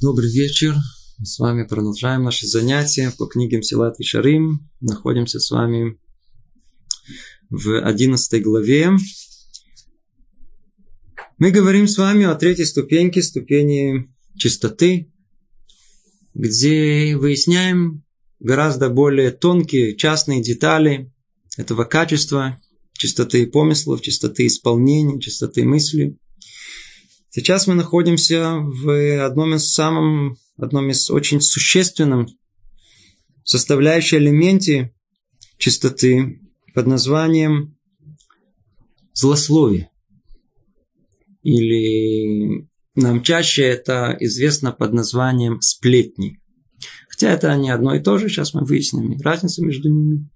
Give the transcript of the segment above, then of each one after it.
Добрый вечер. Мы с вами продолжаем наши занятия по книге Силат и Шарим. Находимся с вами в 11 главе. Мы говорим с вами о третьей ступеньке, ступени чистоты, где выясняем гораздо более тонкие частные детали этого качества, чистоты помыслов, чистоты исполнения, чистоты мысли – Сейчас мы находимся в одном из самых, одном из очень существенном составляющем элементе чистоты под названием злословие. Или нам чаще это известно под названием сплетни. Хотя это не одно и то же, сейчас мы выясним разницу между ними.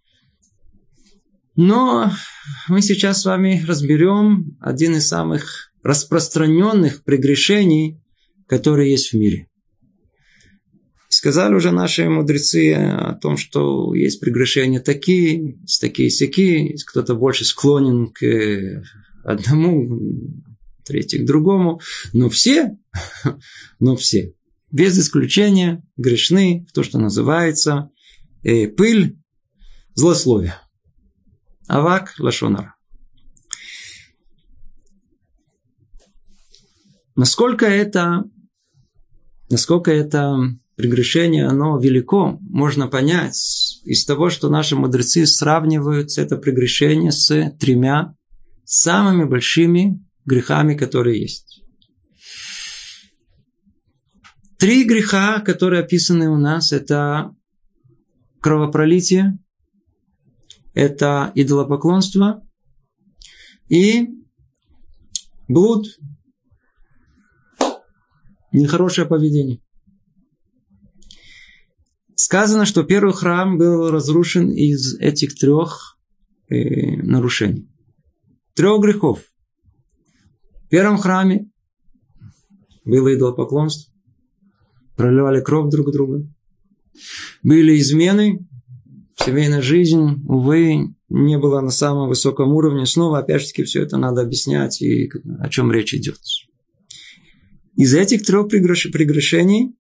Но мы сейчас с вами разберем один из самых распространенных прегрешений, которые есть в мире. Сказали уже наши мудрецы о том, что есть прегрешения такие, есть такие есть кто-то больше склонен к одному, третий к другому, но все, но все, без исключения, грешны в то, что называется э, пыль, злословие. Авак лашонара. Насколько это, насколько это прегрешение, оно велико, можно понять из того, что наши мудрецы сравнивают это прегрешение с тремя самыми большими грехами, которые есть. Три греха, которые описаны у нас, это кровопролитие, это идолопоклонство и блуд, нехорошее поведение. Сказано, что первый храм был разрушен из этих трех э, нарушений. Трех грехов. В первом храме было идолопоклонство. Проливали кровь друг друга. Были измены. Семейная жизнь, увы, не была на самом высоком уровне. Снова, опять же все это надо объяснять и о чем речь идет. Из этих трех прегрешений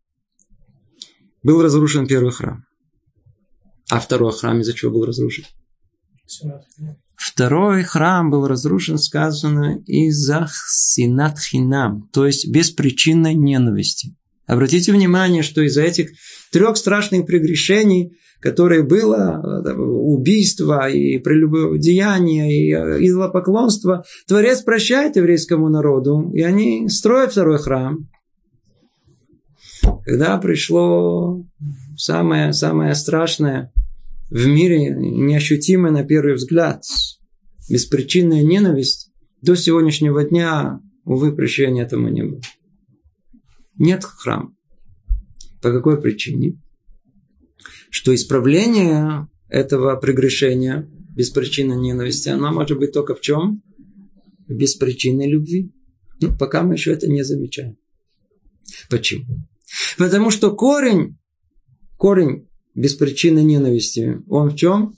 был разрушен первый храм. А второй храм из-за чего был разрушен? Второй храм был разрушен, сказано, из-за синатхинам, то есть беспричинной ненависти. Обратите внимание, что из-за этих трех страшных прегрешений которое было убийство и прелюбодеяние и идолопоклонство, Творец прощает еврейскому народу, и они строят второй храм. Когда пришло самое, самое страшное в мире, неощутимое на первый взгляд, беспричинная ненависть, до сегодняшнего дня, увы, прощения этому не было. Нет храма. По какой причине? что исправление этого прегрешения без причины ненависти, оно может быть только в чем? Без причины любви. Ну, пока мы еще это не замечаем. Почему? Потому что корень, корень без причины ненависти, он в чем?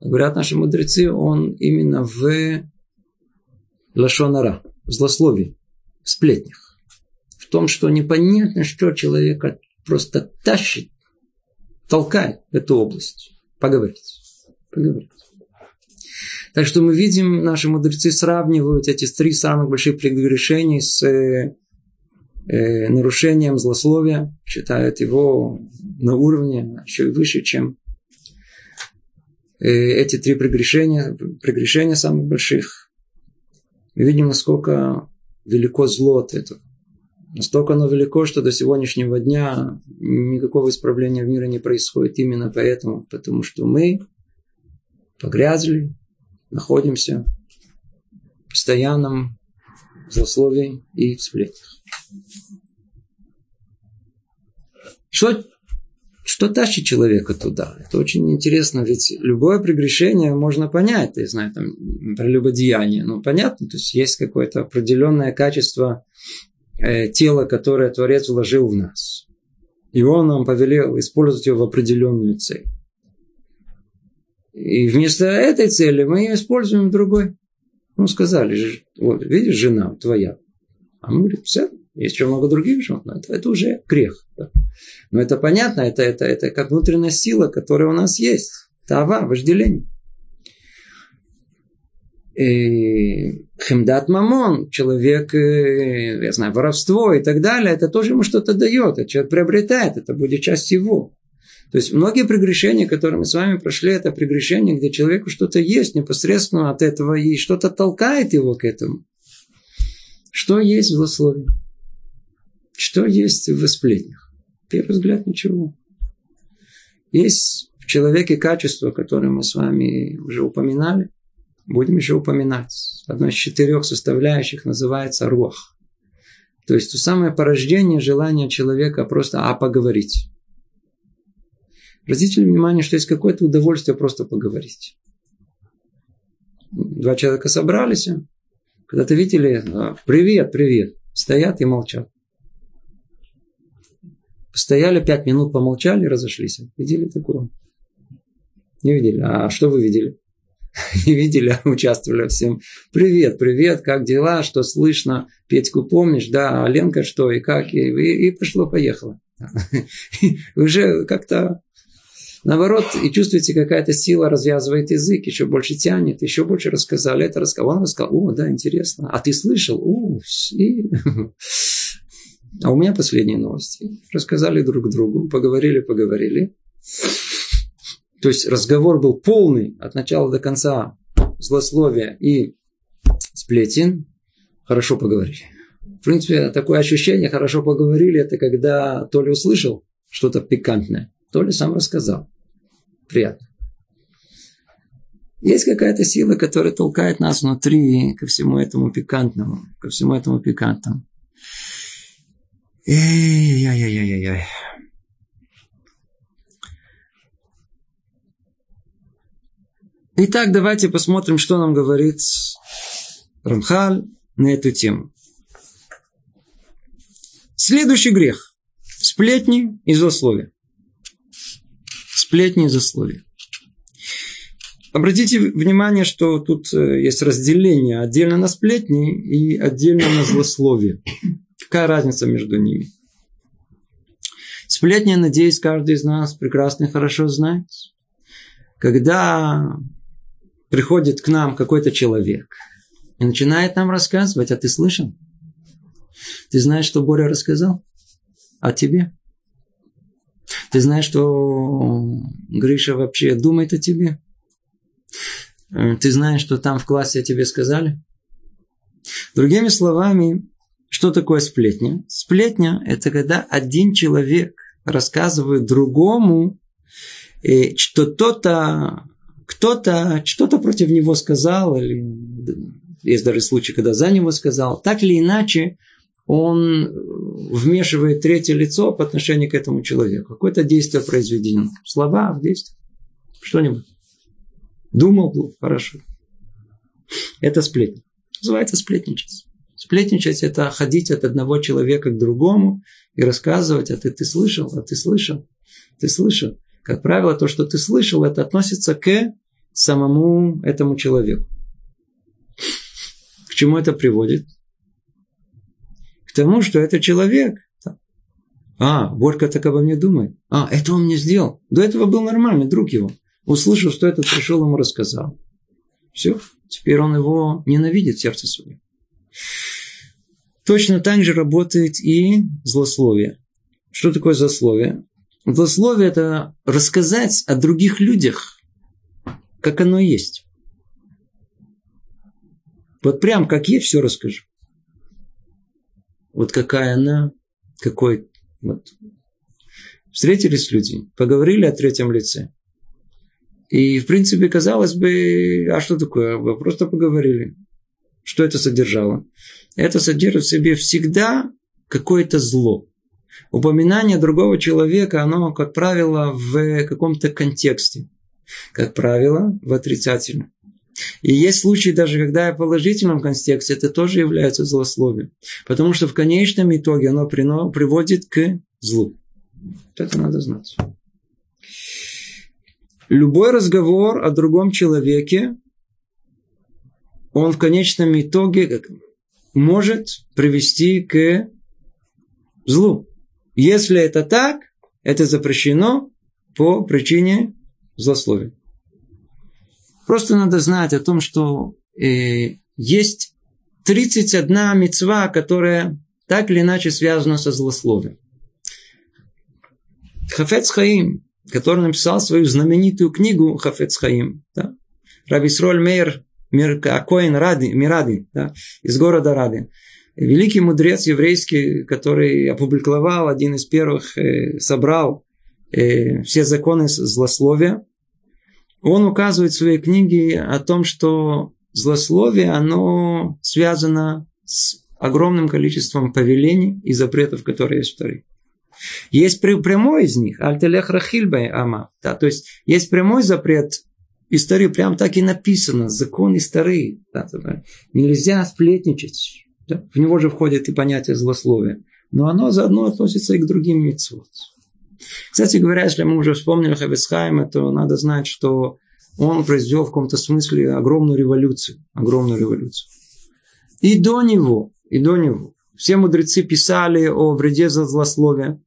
Говорят наши мудрецы, он именно в лашонара, в злословии, в сплетнях. Том, что непонятно, что человека просто тащит толкает эту область. Поговорить. Поговорить. Так что мы видим, наши мудрецы сравнивают эти три самых больших прегрешения с э, э, нарушением злословия, считают его на уровне еще и выше, чем э, эти три прегрешения, прегрешения самых больших. Мы видим, насколько велико зло от этого. Настолько оно велико, что до сегодняшнего дня никакого исправления в мире не происходит именно поэтому, потому что мы погрязли, находимся в постоянном злословии и сплетнях. Что, что тащит человека туда? Это очень интересно, ведь любое прегрешение можно понять. Я знаю, там, прелюбодеяние. Ну, понятно, то есть есть какое-то определенное качество Э, тело, которое Творец вложил в нас. И Он нам повелел использовать его в определенную цель. И вместо этой цели мы используем другой. Ну, сказали, вот, видишь, жена твоя. А мы говорим, все, Есть еще много других животных. Это, это уже грех. Да? Но это понятно, это, это, это как внутренняя сила, которая у нас есть. Тава, вожделение. И хемдат мамон, человек, э, я знаю, воровство и так далее, это тоже ему что-то дает, это человек приобретает, это будет часть его. То есть многие прегрешения, которые мы с вами прошли, это прегрешения, где человеку что-то есть непосредственно от этого и что-то толкает его к этому. Что есть в злословии? Что есть в сплетнях? Первый взгляд ничего. Есть в человеке качество, которое мы с вами уже упоминали. Будем еще упоминать. Одно из четырех составляющих называется рух. То есть то самое порождение желания человека просто а поговорить. Обратите внимание, что есть какое-то удовольствие просто поговорить. Два человека собрались, когда-то видели, а, привет, привет, стоят и молчат. Постояли пять минут, помолчали, разошлись. Видели такого? Не видели. А что вы видели? Не видели, а участвовали всем. Привет, привет, как дела, что слышно? Петьку помнишь? Да, а Ленка что и как? И, и, и пошло-поехало. Уже как-то Наоборот, и чувствуете, какая-то сила развязывает язык, еще больше тянет, еще больше рассказали, это рассказал. Он рассказал, о, да, интересно. А ты слышал? О, и... А у меня последние новости. Рассказали друг другу, поговорили, поговорили. То есть разговор был полный от начала до конца злословия и сплетен. Хорошо поговорили. В принципе, такое ощущение, хорошо поговорили, это когда то ли услышал что-то пикантное, то ли сам рассказал. Приятно. Есть какая-то сила, которая толкает нас внутри ко всему этому пикантному, ко всему этому пикантному. Эй-яй-яй-яй-яй. Итак, давайте посмотрим, что нам говорит Рамхаль на эту тему. Следующий грех. Сплетни и злословие. Сплетни и злословие. Обратите внимание, что тут э, есть разделение отдельно на сплетни и отдельно на злословие. Какая разница между ними? Сплетни, надеюсь, каждый из нас прекрасно и хорошо знает. Когда приходит к нам какой-то человек и начинает нам рассказывать, а ты слышал? Ты знаешь, что Боря рассказал о тебе? Ты знаешь, что Гриша вообще думает о тебе? Ты знаешь, что там в классе о тебе сказали? Другими словами, что такое сплетня? Сплетня – это когда один человек рассказывает другому, э, что кто-то кто-то что-то против него сказал, или есть даже случаи, когда за него сказал, так или иначе, он вмешивает третье лицо по отношению к этому человеку. Какое-то действие произведено. Слова, действие. Что-нибудь. Думал плохо, хорошо. Это сплетня. Называется сплетничать. Сплетничать – это ходить от одного человека к другому и рассказывать, а ты, ты слышал, а ты слышал, ты слышал. Как правило, то, что ты слышал, это относится к самому этому человеку. К чему это приводит? К тому, что это человек. А, Борька так обо мне думает. А, это он мне сделал. До этого был нормальный друг его. Услышал, что этот пришел, ему рассказал. Все, теперь он его ненавидит в сердце своем. Точно так же работает и злословие. Что такое злословие? Злословие – это рассказать о других людях как оно есть. Вот прям как есть, все расскажу. Вот какая она, какой... Вот. Встретились люди, поговорили о третьем лице. И, в принципе, казалось бы, а что такое? Вы просто поговорили. Что это содержало? Это содержит в себе всегда какое-то зло. Упоминание другого человека, оно, как правило, в каком-то контексте как правило, в отрицательном. И есть случаи даже, когда в положительном контексте это тоже является злословием. Потому что в конечном итоге оно приводит к злу. Это надо знать. Любой разговор о другом человеке, он в конечном итоге может привести к злу. Если это так, это запрещено по причине злословия. Просто надо знать о том, что э, есть 31 мецва, которая так или иначе связана со злословием. Хафец Хаим, который написал свою знаменитую книгу Хафец Хаим, да? Рабисроль Мейер Акоин Ради, Миради, да? из города Ради. Великий мудрец еврейский, который опубликовал, один из первых, э, собрал э, все законы злословия, он указывает в своей книге о том, что злословие, оно связано с огромным количеством повелений и запретов, которые есть в Торе. Есть прямой из них, альтелех рахильбай ама. Да, то есть есть прямой запрет истории прям так и написано, закон истории. Да, нельзя сплетничать. Да? В него же входит и понятие злословия. Но оно заодно относится и к другим митцвот. Кстати говоря, если мы уже вспомнили Хавесхайма, то надо знать, что он произвел в каком-то смысле огромную революцию. Огромную революцию. И до него, и до него. Все мудрецы писали о вреде за злословие.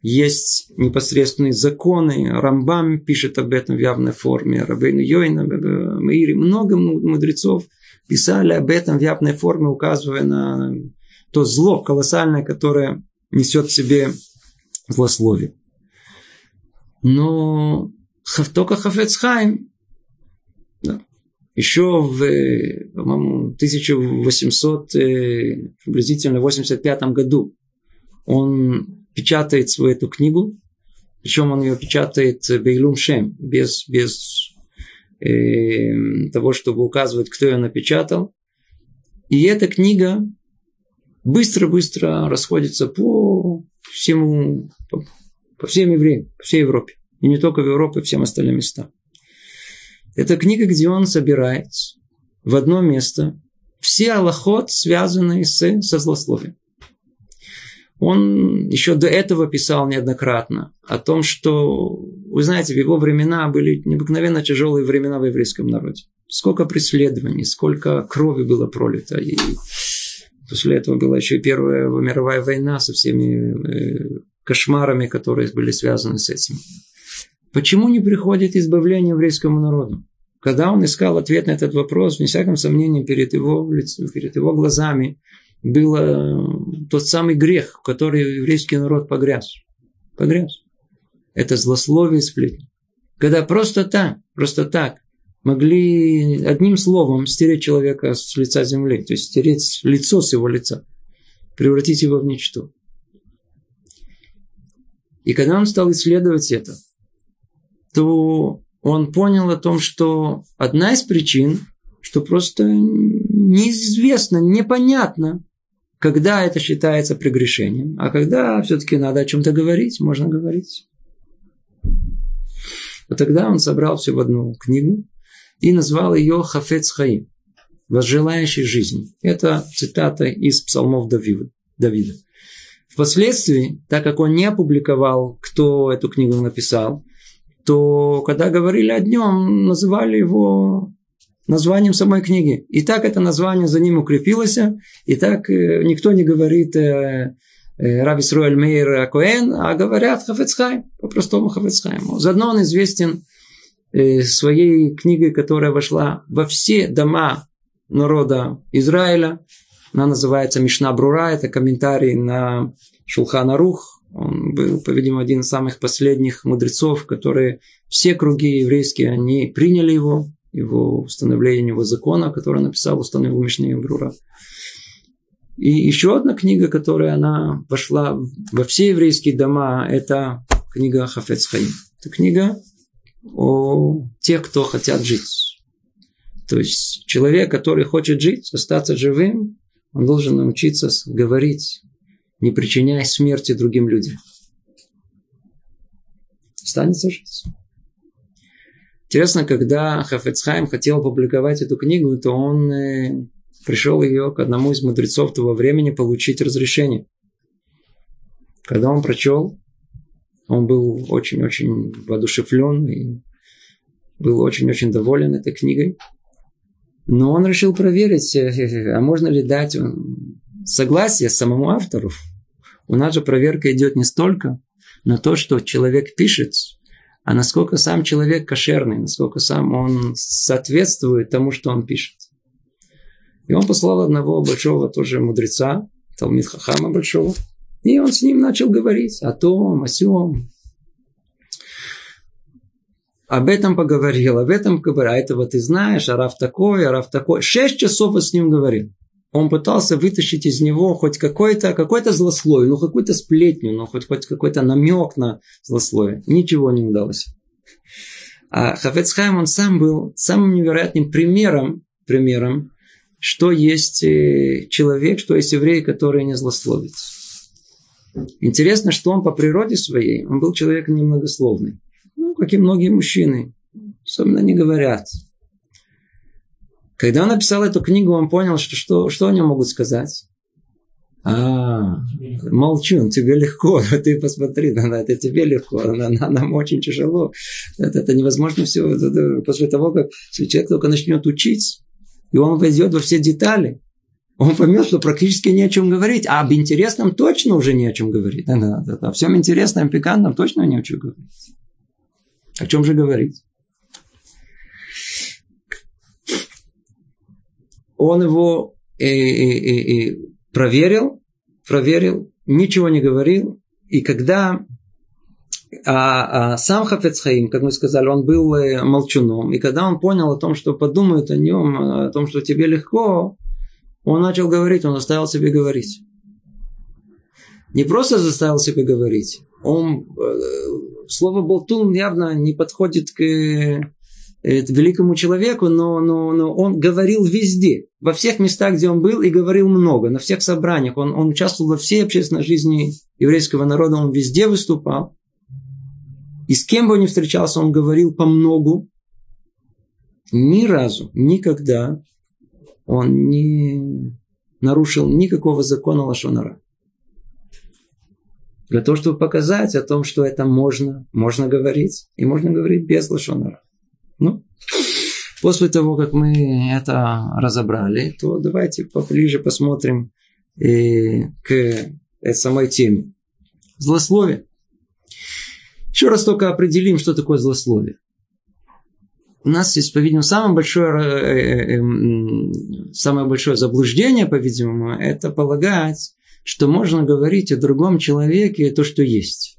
Есть непосредственные законы. Рамбам пишет об этом в явной форме. Рабейн Йойна, Маири. Много мудрецов писали об этом в явной форме, указывая на то зло колоссальное, которое несет в себе злословие. Но только Хафецхайм да, еще в, по-моему, 1800, э, приблизительно 85 году он печатает свою эту книгу, причем он ее печатает Бейлум Шем, без, без э, того, чтобы указывать, кто ее напечатал. И эта книга быстро-быстро расходится по всему, по всем евреям, по всей Европе. И не только в Европе, всем остальным местам. Это книга, где он собирает в одно место все аллахот, связанные с, со злословием. Он еще до этого писал неоднократно о том, что, вы знаете, в его времена были необыкновенно тяжелые времена в еврейском народе. Сколько преследований, сколько крови было пролито. И после этого была еще и Первая мировая война со всеми э, кошмарами, которые были связаны с этим. Почему не приходит избавление еврейскому народу? Когда он искал ответ на этот вопрос, вне всяком сомнении, перед его, лицом, перед его глазами был э, тот самый грех, в который еврейский народ погряз. Погряз. Это злословие сплетни. Когда просто так, просто так могли одним словом стереть человека с лица земли, то есть стереть лицо с его лица, превратить его в ничто. И когда он стал исследовать это, то он понял о том, что одна из причин, что просто неизвестно, непонятно, когда это считается прегрешением, а когда все-таки надо о чем-то говорить, можно говорить. Вот тогда он собрал все в одну книгу и назвал ее Хафец Хаим, возжелающий жизни. Это цитата из псалмов Давида. Давида. Впоследствии, так как он не опубликовал, кто эту книгу написал, то когда говорили о нем, называли его названием самой книги. И так это название за ним укрепилось, и так э, никто не говорит э, э, Раби Сруэль Мейр Коэн, а говорят Хафецхайм, по-простому Хафецхайм. Заодно он известен своей книгой, которая вошла во все дома народа Израиля. Она называется Мишна Брура, это комментарий на Шулхана Рух, он был, по-видимому, один из самых последних мудрецов, которые все круги еврейские, они приняли его, его установление его закона, который написал, установил Мишне Брура. И еще одна книга, которая она вошла во все еврейские дома, это книга Хафец Хаим. Это книга о тех, кто хотят жить. То есть человек, который хочет жить, остаться живым, он должен научиться говорить не причиняя смерти другим людям. Останется жить. Интересно, когда Хафецхайм хотел опубликовать эту книгу, то он э, пришел ее к одному из мудрецов того времени получить разрешение. Когда он прочел, он был очень-очень воодушевлен и был очень-очень доволен этой книгой. Но он решил проверить, э, а можно ли дать согласие самому автору. У нас же проверка идет не столько на то, что человек пишет, а насколько сам человек кошерный, насколько сам он соответствует тому, что он пишет. И он послал одного большого тоже мудреца, Талмит Хахама большого, и он с ним начал говорить о том, о сем. Об этом поговорил, об этом поговорил. А этого ты знаешь, а Раф такой, а Раф такой. Шесть часов он с ним говорил. Он пытался вытащить из него хоть какой-то какой злословие, ну какую-то сплетню, ну хоть, хоть какой-то намек на злословие. Ничего не удалось. А Хафецхайм, он сам был самым невероятным примером, примером, что есть э, человек, что есть еврей, который не злословит. Интересно, что он по природе своей, он был человек немногословный. Ну, как и многие мужчины. Особенно не говорят. Когда он написал эту книгу, он понял, что, что, что они могут сказать. А, молчун, тебе легко, ты посмотри, на это тебе легко, на, на, нам очень тяжело. Это, это невозможно все. После того, как человек только начнет учить, и он войдет во все детали, он поймет, что практически не о чем говорить, а об интересном точно уже не о чем говорить. Да, да, да, да. Всем интересном, пикантном точно не о чем говорить. О чем же говорить? Он его э, э, э, проверил, проверил, ничего не говорил. И когда а, а сам Хафецхаим, как мы сказали, он был э, молчуном. И когда он понял о том, что подумают о нем, о том, что тебе легко, он начал говорить, он заставил себе говорить. Не просто заставил себя говорить, он э, слово болтун явно не подходит к э, великому человеку, но, но, но он говорил везде, во всех местах, где он был, и говорил много, на всех собраниях. Он, он участвовал во всей общественной жизни еврейского народа, он везде выступал. И с кем бы он ни встречался, он говорил по многу. Ни разу, никогда он не нарушил никакого закона Лашонара для того, чтобы показать о том, что это можно, можно говорить, и можно говорить без лошонара. Ну, после того, как мы это разобрали, то давайте поближе посмотрим э, к самой теме. Злословие. Еще раз только определим, что такое злословие. У нас есть, по-видимому, самое большое, э, э, э, самое большое заблуждение, по-видимому, это полагать, что можно говорить о другом человеке то, что есть.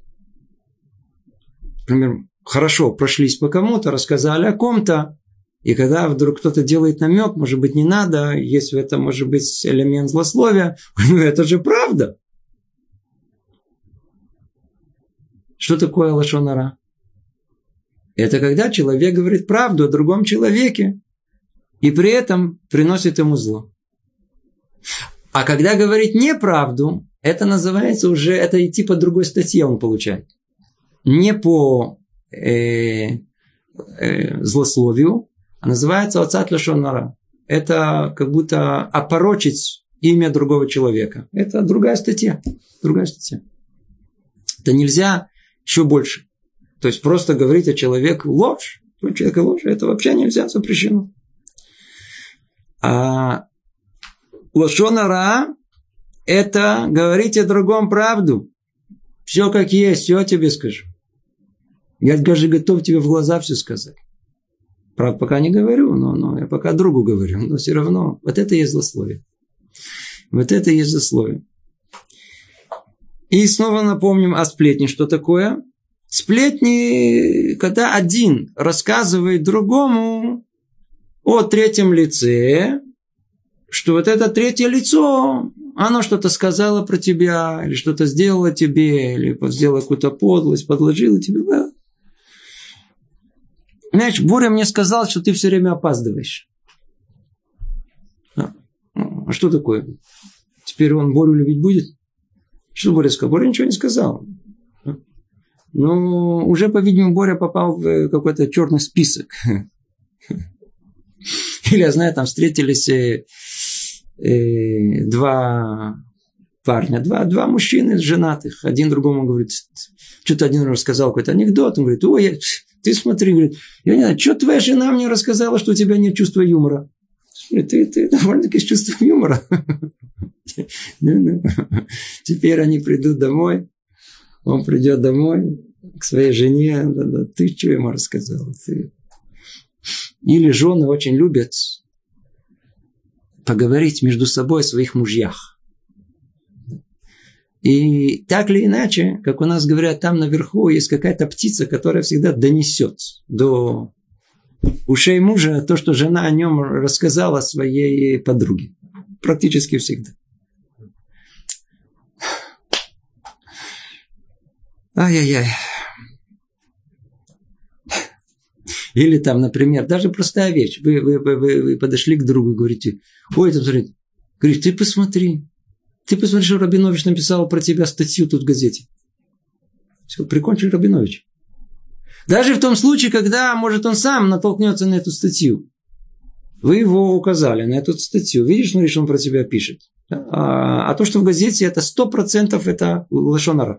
Например, хорошо прошлись по кому-то, рассказали о ком-то, и когда вдруг кто-то делает намек, может быть, не надо, есть в этом, может быть, элемент злословия, ну это же правда. Что такое лошонара? Это когда человек говорит правду о другом человеке, и при этом приносит ему зло. А когда говорит неправду, это называется уже, это идти по другой статье он получает. Не по э, э, злословию, а называется отцат лешонара. Это как будто опорочить имя другого человека. Это другая статья. Другая статья. Это нельзя еще больше. То есть просто говорить о человеке ложь. У человека ложь, это вообще нельзя, запрещено. А Лошонара – это говорить о другом правду. Все как есть, все тебе скажу. Я даже готов тебе в глаза все сказать. Правда, пока не говорю, но, но я пока другу говорю. Но все равно, вот это есть злословие. Вот это есть злословие. И снова напомним о сплетне. Что такое? Сплетни, когда один рассказывает другому о третьем лице, что вот это третье лицо, оно что-то сказало про тебя, или что-то сделало тебе, или сделало какую-то подлость, подложило тебе. Да. Знаешь, Боря мне сказал, что ты все время опаздываешь. А, а что такое? Теперь он Борю любить будет? Что Боря сказал? Боря ничего не сказал. Ну, уже, по-видимому, Боря попал в какой-то черный список. Или, я знаю, там встретились э, два парня, два, два мужчины женатых. Один другому говорит, что-то один рассказал какой-то анекдот. Он говорит, ой, я, ты смотри, говорит, я не знаю, что твоя жена мне рассказала, что у тебя нет чувства юмора. Ты, ты довольно-таки с чувством юмора. Ну, ну. Теперь они придут домой. Он придет домой к своей жене. Ты что ему рассказал? Ты... Или жены очень любят поговорить между собой о своих мужьях. И так или иначе, как у нас говорят, там наверху есть какая-то птица, которая всегда донесет до ушей мужа то, что жена о нем рассказала своей подруге. Практически всегда. Ай-яй-яй. Или там, например, даже простая вещь. Вы, вы, вы, вы, подошли к другу и говорите, ой, это смотри, говорит, ты посмотри, ты посмотри, что Рабинович написал про тебя статью тут в газете. Все, прикончили Рабинович. Даже в том случае, когда, может, он сам натолкнется на эту статью. Вы его указали на эту статью. Видишь, смотри, что он про тебя пишет. А, а то, что в газете, это сто процентов это лошонара.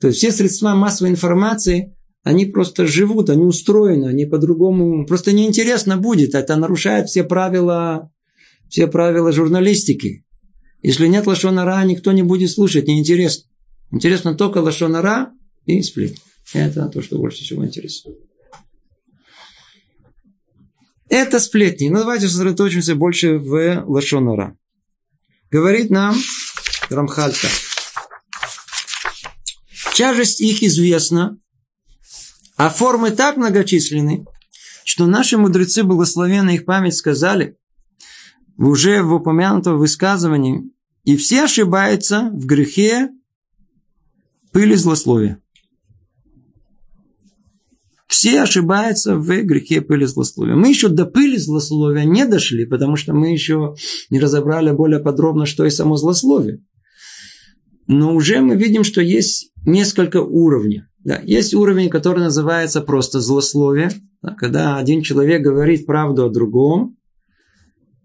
То есть все средства массовой информации, они просто живут, они устроены, они по-другому. Просто неинтересно будет. Это нарушает все правила, все правила журналистики. Если нет лошонара, никто не будет слушать, неинтересно. Интересно только лошонара и сплетни. Это то, что больше всего интересует. Это сплетни. Но ну, давайте сосредоточимся больше в лошонара. Говорит нам Рамхальта. Тяжесть их известна, а формы так многочисленны, что наши мудрецы, благословенная их память, сказали, уже в упомянутом высказывании, и все ошибаются в грехе пыли злословия. Все ошибаются в грехе пыли злословия. Мы еще до пыли злословия не дошли, потому что мы еще не разобрали более подробно, что и само злословие. Но уже мы видим, что есть несколько уровней. Да, есть уровень, который называется просто злословие, да, когда один человек говорит правду о другом,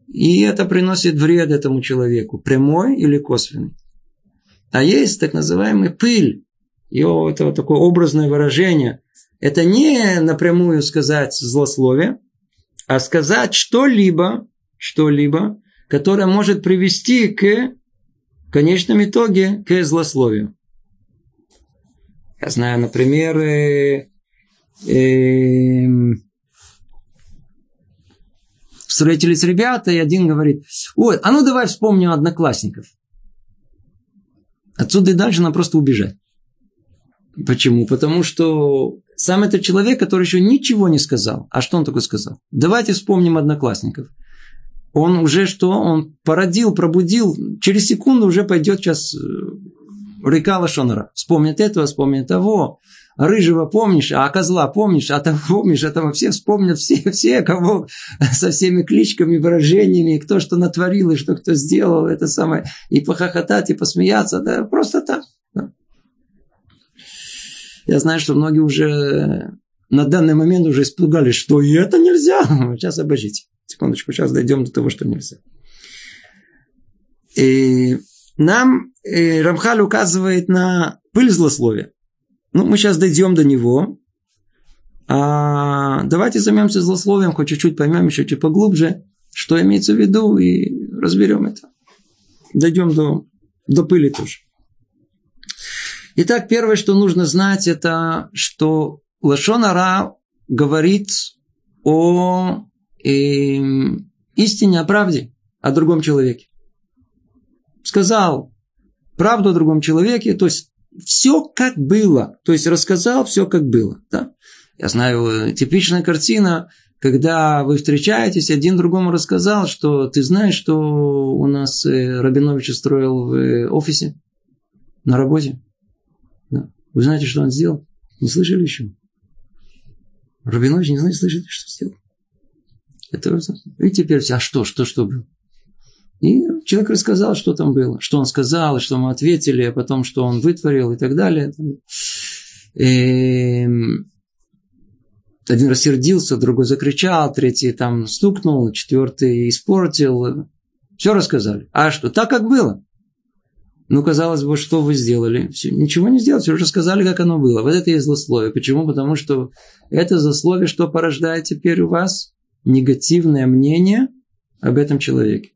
и это приносит вред этому человеку, прямой или косвенный. А есть так называемый пыль. Его это вот такое образное выражение. Это не напрямую сказать злословие, а сказать что-либо, что-либо, которое может привести к конечном итоге к злословию. Я знаю, например, э, э, встретились ребята, и один говорит, ой, а ну давай вспомним одноклассников. Отсюда и дальше нам просто убежать. Почему? Потому что сам этот человек, который еще ничего не сказал. А что он такое сказал? Давайте вспомним одноклассников. Он уже что? Он породил, пробудил. Через секунду уже пойдет сейчас река Лашонара. Вспомнит этого, вспомнит того рыжего помнишь, а козла помнишь, а там помнишь, а там все вспомнят, все, все, кого со всеми кличками, выражениями, кто что натворил и что кто сделал, это самое, и похохотать, и посмеяться, да, просто так. Да. Я знаю, что многие уже на данный момент уже испугались, что и это нельзя. Сейчас обождите. Секундочку, сейчас дойдем до того, что нельзя. И нам э, Рамхаль указывает на пыль злословия. Ну, мы сейчас дойдем до него. А давайте займемся злословием, хоть чуть-чуть поймем еще чуть поглубже, что имеется в виду, и разберем это. Дойдем до, до пыли тоже. Итак, первое, что нужно знать, это что Лашонара говорит о э, истине, о правде, о другом человеке. Сказал правду о другом человеке, то есть все как было. То есть рассказал все как было. Да? Я знаю, э, типичная картина, когда вы встречаетесь, один другому рассказал, что ты знаешь, что у нас э, Рабинович устроил в э, офисе на работе. Да. Вы знаете, что он сделал? Не слышали еще? Рабинович не знаете, слышали, что сделал? Это, и теперь, а что, что, что было? И человек рассказал, что там было, что он сказал, что мы ответили, а потом, что он вытворил и так далее. И один рассердился, другой закричал, третий там стукнул, четвертый испортил. Все рассказали. А что? Так, как было. Ну, казалось бы, что вы сделали? Ничего не сделали, все уже сказали, как оно было. Вот это и злословие. Почему? Потому что это злословие, что порождает теперь у вас негативное мнение об этом человеке.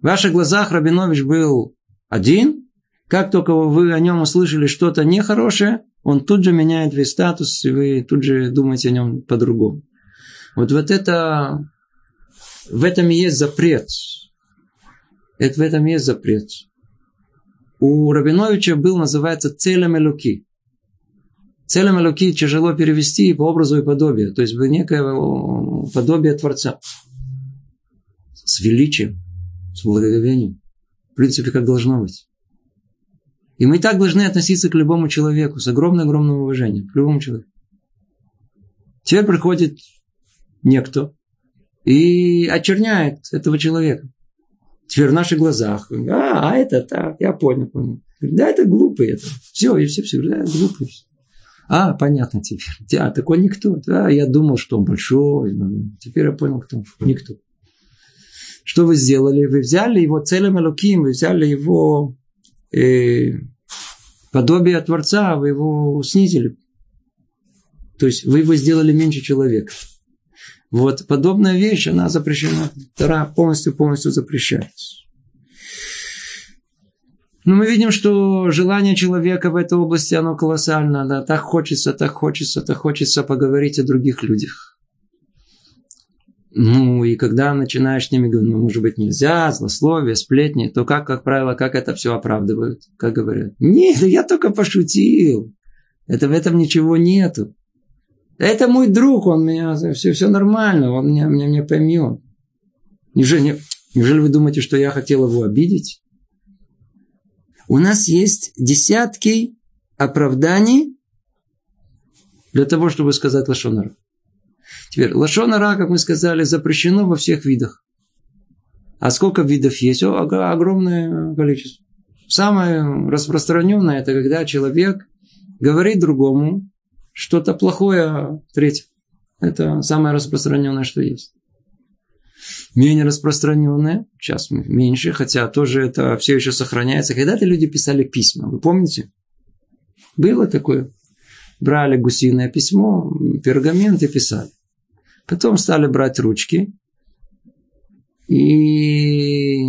В ваших глазах Рабинович был один. Как только вы о нем услышали что-то нехорошее, он тут же меняет весь статус, и вы тут же думаете о нем по-другому. Вот, вот это, в этом и есть запрет. Это в этом и есть запрет. У Рабиновича был, называется, целем элуки. Целем элуки тяжело перевести по образу и подобию. То есть некое подобие Творца. С величием, с благоговением. В принципе, как должно быть. И мы так должны относиться к любому человеку, с огромным-огромным уважением, к любому человеку. Теперь приходит некто и очерняет этого человека. Теперь в наших глазах. А, а это так, я понял, понял. Да, это глупый это. Все, и все, все, да, глупый. А, понятно теперь. А, такой никто. Да, я думал, что он большой. Теперь я понял, кто он. Никто. Что вы сделали? Вы взяли его целым Элоким, вы взяли его э, подобие Творца, вы его снизили. То есть вы его сделали меньше человека. Вот подобная вещь, она запрещена. Тара полностью-полностью запрещается. Но мы видим, что желание человека в этой области, оно колоссально. Да? Так хочется, так хочется, так хочется поговорить о других людях. Ну, и когда начинаешь с ними говорить, ну, может быть, нельзя, злословие, сплетни, то как, как правило, как это все оправдывают? Как говорят? Нет, я только пошутил. Это в этом ничего нету. Это мой друг, он меня, все, все нормально, он меня, меня, меня поймет. Неужели, неужели вы думаете, что я хотел его обидеть? У нас есть десятки оправданий для того, чтобы сказать лошонара. Теперь, лошонара, как мы сказали, запрещено во всех видах. А сколько видов есть? О, огромное количество. Самое распространенное, это когда человек говорит другому что-то плохое третье. Это самое распространенное, что есть. Менее распространенное, сейчас меньше, хотя тоже это все еще сохраняется. Когда-то люди писали письма, вы помните? Было такое. Брали гусиное письмо, пергамент и писали. Потом стали брать ручки и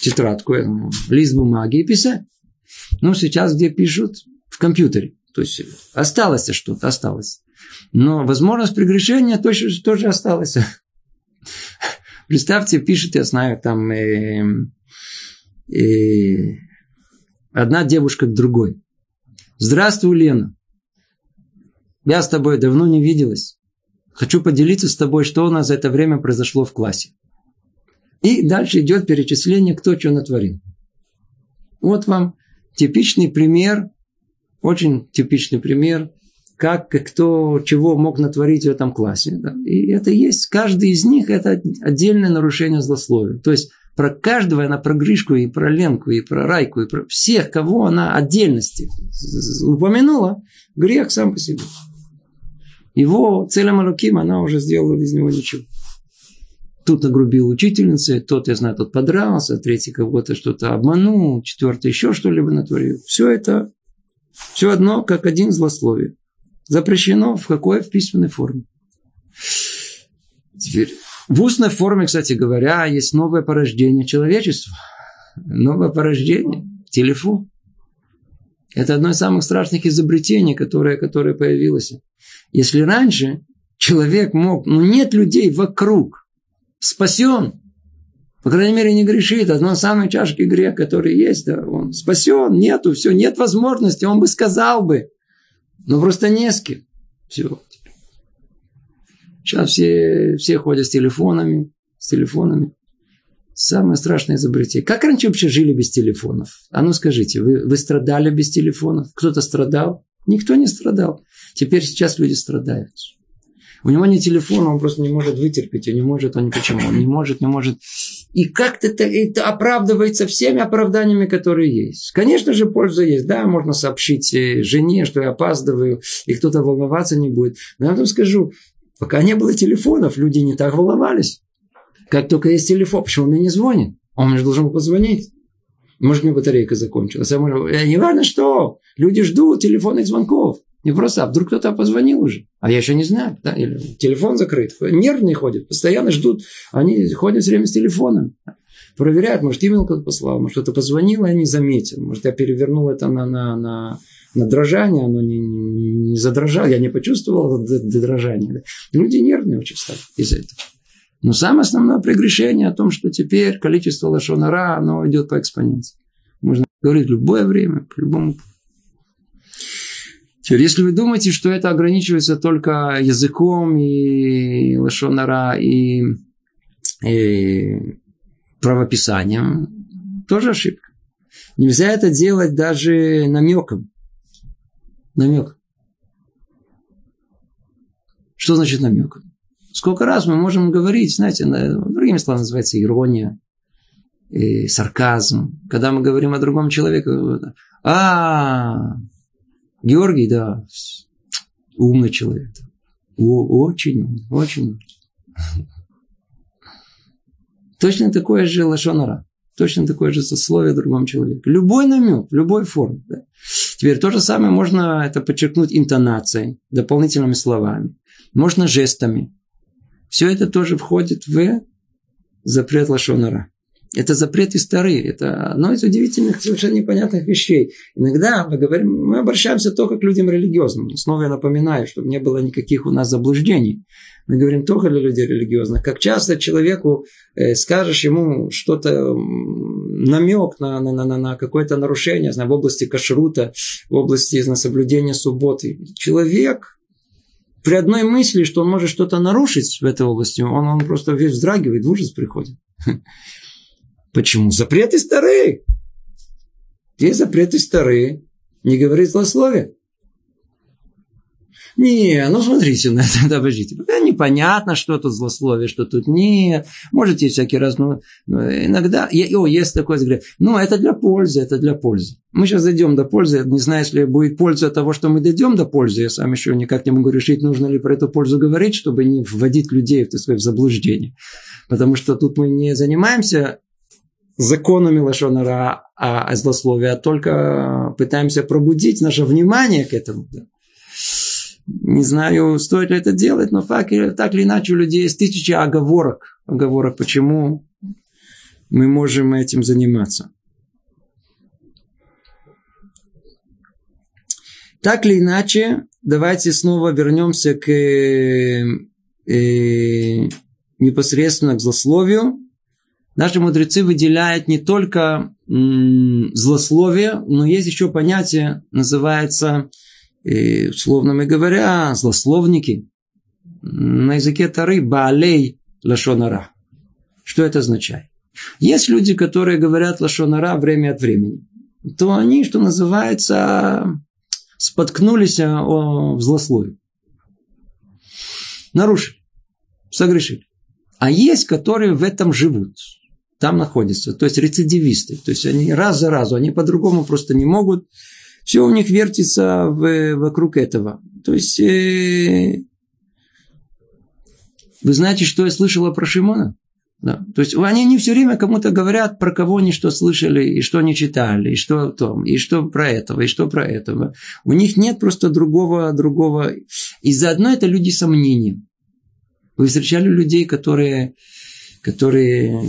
тетрадку, лист бумаги и писать. Ну, сейчас где пишут? В компьютере. То есть осталось что-то, осталось. Но возможность прегрешения тоже, тоже осталась. Представьте, пишет, я знаю, там э, э, одна девушка к другой. Здравствуй, Лена. Я с тобой давно не виделась. Хочу поделиться с тобой, что у нас за это время произошло в классе. И дальше идет перечисление, кто что натворил. Вот вам типичный пример, очень типичный пример, как кто чего мог натворить в этом классе. И это есть, каждый из них это отдельное нарушение злословия. То есть про каждого она про Гришку и про Ленку и про Райку и про всех, кого она отдельности упомянула, грех сам по себе. Его целым Алуким она уже сделала из него ничего. Тут нагрубил учительница, тот, я знаю, тот подрался, третий кого-то что-то обманул, четвертый еще что-либо натворил. Все это, все одно, как один злословие. Запрещено в какой? В письменной форме. Теперь, в устной форме, кстати говоря, есть новое порождение человечества. Новое порождение. Телефон. Это одно из самых страшных изобретений, которое, которое появилось. Если раньше человек мог, ну нет людей вокруг, спасен, по крайней мере, не грешит. Одно из самых чашки грех, который есть, да, он спасен, нету, все, нет возможности, он бы сказал бы. Но просто не с кем. Все. Сейчас все, все ходят с телефонами, с телефонами. Самое страшное изобретение. Как раньше вообще жили без телефонов? А ну скажите, вы, вы страдали без телефонов? Кто-то страдал? Никто не страдал. Теперь сейчас люди страдают. У него нет телефона, он просто не может вытерпеть, он не может, он почему, он не может, не может. И как-то это, оправдывается всеми оправданиями, которые есть. Конечно же, польза есть. Да, можно сообщить э, жене, что я опаздываю, и кто-то волноваться не будет. Но я вам скажу, пока не было телефонов, люди не так волновались. Как только есть телефон, почему он мне не звонит? Он мне же должен позвонить. Может, у меня батарейка закончилась. А может, э, не важно что. Люди ждут телефонных звонков. Не просто, а вдруг кто-то позвонил уже. А я еще не знаю. Да? Или телефон закрыт. Нервные ходят. Постоянно ждут. Они ходят все время с телефоном. Проверяют. Может, имейл кто-то послал. Может, кто-то позвонил, а я не заметил. Может, я перевернул это на, на, на, на дрожание. Оно не, не, не задрожало. Я не почувствовал дрожание. Люди нервные очень стали из-за этого. Но самое основное прегрешение о том, что теперь количество лошонара, оно идет по экспоненции. Можно говорить любое время, по любому Теперь, если вы думаете, что это ограничивается только языком и лошонара, и, и правописанием, тоже ошибка. Нельзя это делать даже намеком. Намек. Что значит намеком? Сколько раз мы можем говорить, знаете, другими словами называется ирония, и сарказм. Когда мы говорим о другом человеке, а, Георгий, да, умный человек. О, очень умный, очень Точно такое же лошонара. Точно такое же сословие другом человеке. Любой намек, любой форме. Да. Теперь то же самое можно это подчеркнуть интонацией, дополнительными словами. Можно жестами. Все это тоже входит в запрет лошонара. Это запреты старые. Это одно из удивительных, совершенно непонятных вещей. Иногда мы говорим, мы обращаемся только к людям религиозным. Снова я напоминаю, чтобы не было никаких у нас заблуждений. Мы говорим только для людей религиозных. Как часто человеку э, скажешь ему что-то, намек на, на, на, на какое-то нарушение знаю, в области кашрута, в области знаю, соблюдения субботы. Человек при одной мысли, что он может что-то нарушить в этой области, он, он просто весь вздрагивает, в ужас приходит. Почему? Запреты старые. Те запреты старые. Не говорит злословие. Не, ну смотрите на это, да, подождите. Да, непонятно, что тут злословие, что тут нет. Можете всякий раз, ну, ну иногда, о, есть такое, говорят, ну, это для пользы, это для пользы. Мы сейчас дойдем до пользы, не знаю, если будет польза от того, что мы дойдем до пользы, я сам еще никак не могу решить, нужно ли про эту пользу говорить, чтобы не вводить людей так сказать, в заблуждение. Потому что тут мы не занимаемся законами лошонара а, а злословия, а только пытаемся пробудить наше внимание к этому. Не знаю, стоит ли это делать, но факт, так или иначе у людей есть тысячи оговорок. Оговорок, почему мы можем этим заниматься. Так или иначе, давайте снова вернемся к э, э непосредственно к злословию. Наши мудрецы выделяют не только м, злословие, но есть еще понятие, называется, э, условно говоря, злословники. На языке Тары Баалей Лашонара. Что это означает? Есть люди, которые говорят Лашонара время от времени. То они, что называется, споткнулись о злословии. Нарушили. Согрешили. А есть, которые в этом живут там находятся. То есть рецидивисты. То есть они раз за разу, они по-другому просто не могут. Все у них вертится в, вокруг этого. То есть э, вы знаете, что я слышала про Шимона? Да. То есть они не все время кому-то говорят, про кого они что слышали, и что они читали, и что том, и что про этого, и что про этого. У них нет просто другого, другого. И заодно это люди сомнения. Вы встречали людей, которые, которые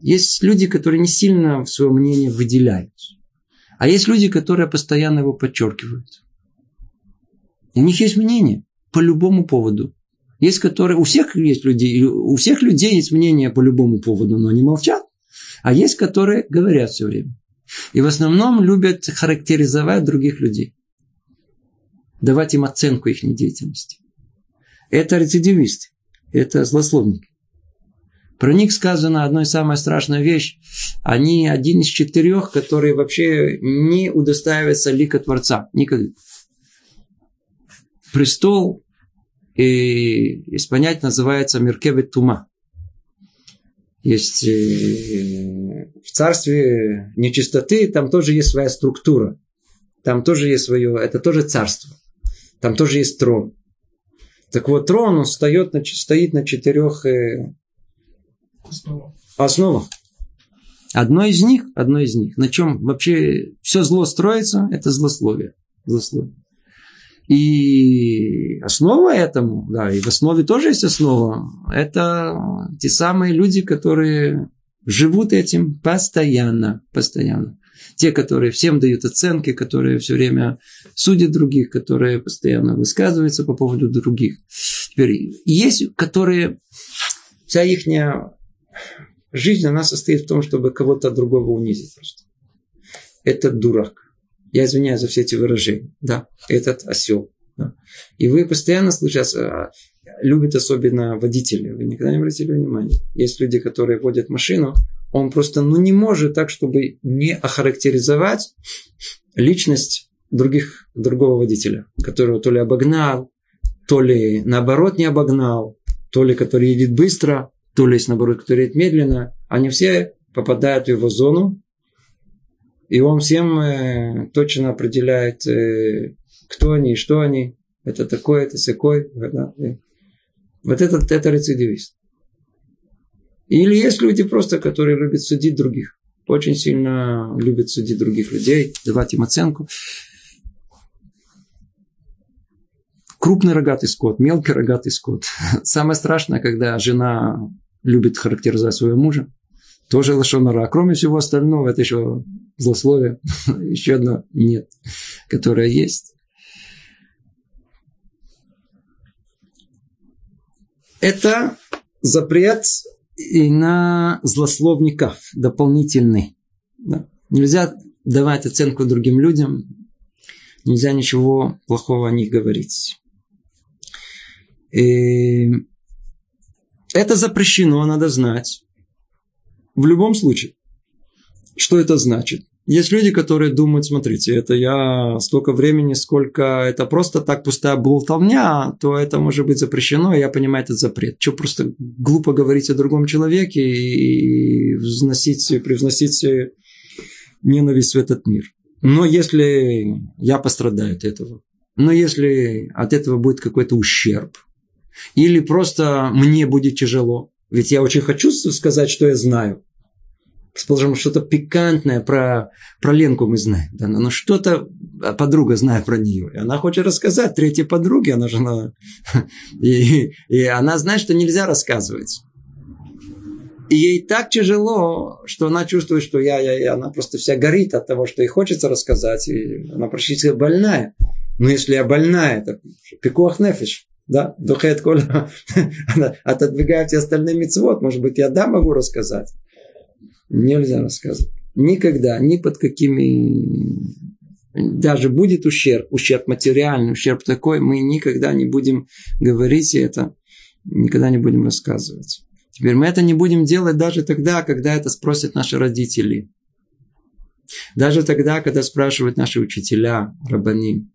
есть люди, которые не сильно свое мнение выделяют. А есть люди, которые постоянно его подчеркивают. У них есть мнение по любому поводу. Есть которые, у всех есть людей, у всех людей есть мнение по любому поводу, но они молчат. А есть, которые говорят все время. И в основном любят характеризовать других людей. Давать им оценку их деятельности. Это рецидивисты. Это злословники. Про них сказано одна самая страшная вещь. Они один из четырех, которые вообще не удостаиваются лика Творца. Никогда. Престол, и, есть понятие, называется Меркебет Тума. Есть э, в царстве нечистоты, там тоже есть своя структура. Там тоже есть свое, это тоже царство. Там тоже есть трон. Так вот, трон, он стоит на, стоит на четырех э, Основа. Основа. Одно из них, одно из них, на чем вообще все зло строится, это злословие. злословие. И основа этому, да, и в основе тоже есть основа, это те самые люди, которые живут этим постоянно, постоянно. Те, которые всем дают оценки, которые все время судят других, которые постоянно высказываются по поводу других. Теперь есть, которые вся их жизнь, она состоит в том, чтобы кого-то другого унизить просто. Это дурак. Я извиняюсь за все эти выражения. Да, этот осел. Да. И вы постоянно слышите, а, любят особенно водители. Вы никогда не обратили внимания. Есть люди, которые водят машину, он просто ну, не может так, чтобы не охарактеризовать личность других, другого водителя, которого то ли обогнал, то ли наоборот не обогнал, то ли который едет быстро, то ли наоборот, который едет медленно. Они все попадают в его зону, и он всем э, точно определяет, э, кто они и что они. Это такой, это секой. Да? Вот этот это рецидивист. Или есть люди просто, которые любят судить других. Очень сильно любят судить других людей, давать им оценку. Крупный рогатый скот, мелкий рогатый скот. Самое страшное, когда жена любит характеризовать своего мужа. Тоже лошонара. А кроме всего остального, это еще злословие. еще одно нет, которое есть. Это запрет и на злословников дополнительный. Да. Нельзя давать оценку другим людям, нельзя ничего плохого о них говорить. И это запрещено, надо знать. В любом случае. Что это значит? Есть люди, которые думают, смотрите, это я столько времени, сколько это просто так пустая болтовня, то это может быть запрещено, и я понимаю этот запрет. Что просто глупо говорить о другом человеке и взносить, привносить ненависть в этот мир. Но если я пострадаю от этого, но если от этого будет какой-то ущерб, или просто мне будет тяжело, ведь я очень хочу сказать, что я знаю, Предположим, что-то пикантное про, про Ленку мы знаем. Да, но что-то подруга знает про нее. И она хочет рассказать третьей подруге. Она же она... И, и она знает, что нельзя рассказывать. И ей так тяжело, что она чувствует, что я, я, я, она просто вся горит от того, что ей хочется рассказать. И она практически больная. Но если я больная, это пикуах. Да, духает коля, отодвигает все остальные мецвод. Может быть, я да могу рассказать нельзя рассказывать. Никогда, ни под какими... Даже будет ущерб, ущерб материальный, ущерб такой, мы никогда не будем говорить это, никогда не будем рассказывать. Теперь мы это не будем делать даже тогда, когда это спросят наши родители. Даже тогда, когда спрашивают наши учителя, рабани.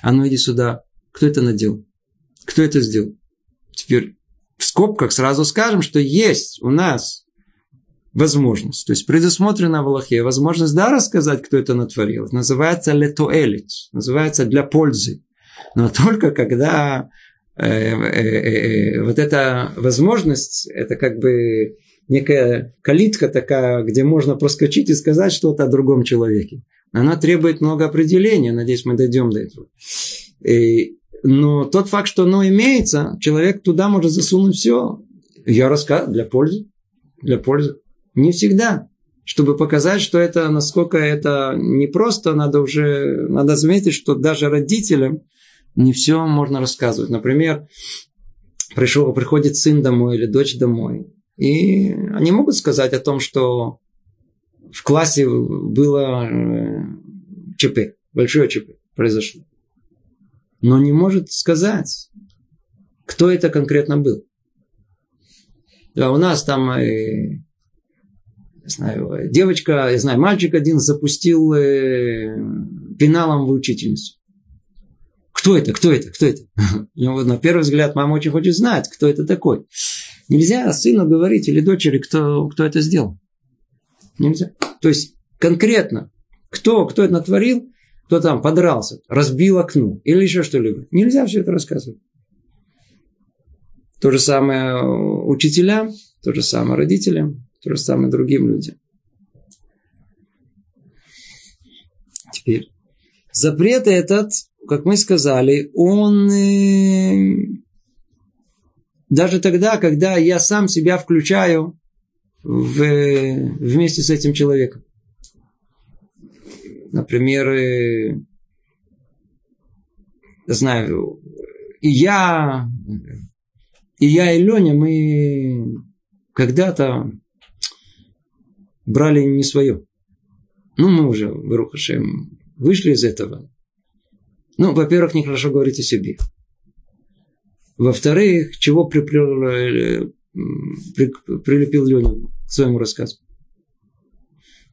А ну иди сюда. Кто это надел? Кто это сделал? Теперь в скобках сразу скажем, что есть у нас возможность. То есть предусмотрена в Аллахе возможность, да, рассказать, кто это натворил. Называется летуэлит, называется для пользы. Но только когда э, э, э, вот эта возможность, это как бы некая калитка такая, где можно проскочить и сказать что-то о другом человеке. Она требует много определения, надеюсь, мы дойдем до этого. И, но тот факт, что оно имеется, человек туда может засунуть все. Я рассказываю для пользы. Для пользы. Не всегда. Чтобы показать, что это, насколько это непросто, надо уже, надо заметить, что даже родителям не все можно рассказывать. Например, пришел, приходит сын домой или дочь домой, и они могут сказать о том, что в классе было э, ЧП, большое ЧП произошло. Но не может сказать, кто это конкретно был. Да, у нас там э, не знаю, девочка, я знаю, мальчик один запустил э, пеналом в учительницу. Кто это? Кто это? Кто это? Ну, на первый взгляд мама очень хочет знать, кто это такой. Нельзя сыну говорить или дочери, кто, кто это сделал. Нельзя. То есть конкретно, кто, кто это натворил, кто там подрался, разбил окно или еще что-либо. Нельзя все это рассказывать. То же самое учителям, то же самое родителям. То же самое другим людям. Теперь. Запрет этот, как мы сказали, он э, даже тогда, когда я сам себя включаю в, вместе с этим человеком. Например, э, знаю, и я, и я, и Леня, мы когда-то брали не свое. Ну, мы уже, Барухашем, вышли из этого. Ну, во-первых, нехорошо говорить о себе. Во-вторых, чего приплел, э, при, прилепил Леню к своему рассказу.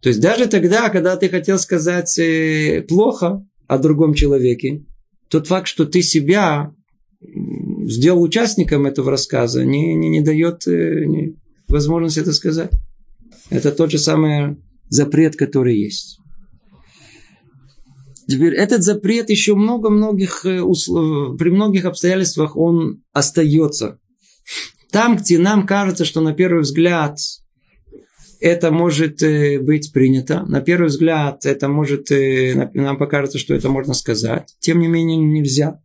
То есть даже тогда, когда ты хотел сказать э, плохо о другом человеке, тот факт, что ты себя сделал участником этого рассказа, не, не, не дает э, не, возможности это сказать. Это тот же самый запрет, который есть. Теперь этот запрет еще много-многих, э, при многих обстоятельствах он остается. Там, где нам кажется, что на первый взгляд это может э, быть принято. На первый взгляд это может, э, нам покажется, что это можно сказать. Тем не менее нельзя.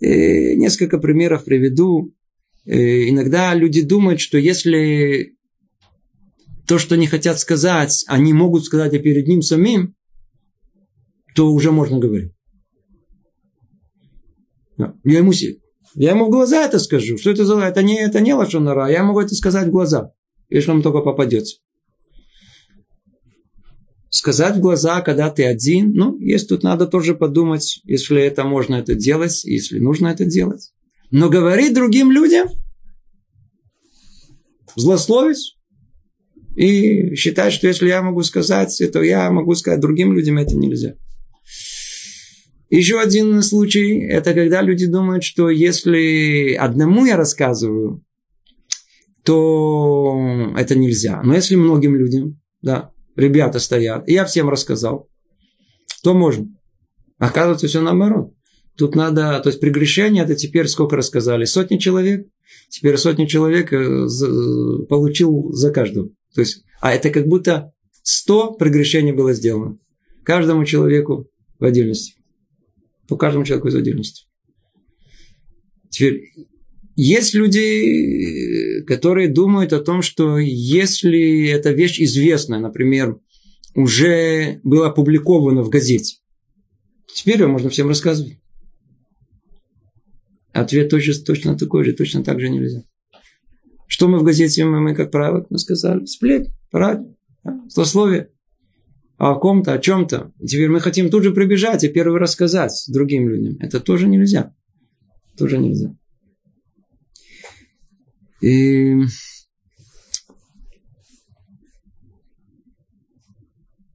Несколько примеров приведу. Иногда люди думают, что если то, что они хотят сказать, они могут сказать и перед ним самим, то уже можно говорить. Я ему, я ему в глаза это скажу. Что это за... Это не, это не лошонара. Я могу это сказать в глаза. Если он только попадется. Сказать в глаза, когда ты один. Ну, есть тут надо тоже подумать, если это можно это делать, если нужно это делать. Но говорить другим людям, злословить, и считать, что если я могу сказать, то я могу сказать другим людям, это нельзя. Еще один случай, это когда люди думают, что если одному я рассказываю, то это нельзя. Но если многим людям, да, ребята стоят, и я всем рассказал, то можно. Оказывается, все наоборот. Тут надо, то есть прегрешение, это теперь сколько рассказали? Сотни человек. Теперь сотни человек э, получил за каждого. То есть, а это как будто 100 прегрешений было сделано. Каждому человеку в отдельности. По каждому человеку из отдельности. Теперь, есть люди, которые думают о том, что если эта вещь известна, например, уже была опубликована в газете, теперь ее можно всем рассказывать. Ответ точно, точно такой же, точно так же нельзя. Что мы в газете, мы, мы как правило, мы сказали, сплеть, радио, да, злословие о ком-то, о чем-то. Теперь мы хотим тут же прибежать и первый рассказать другим людям. Это тоже нельзя. Тоже нельзя. И...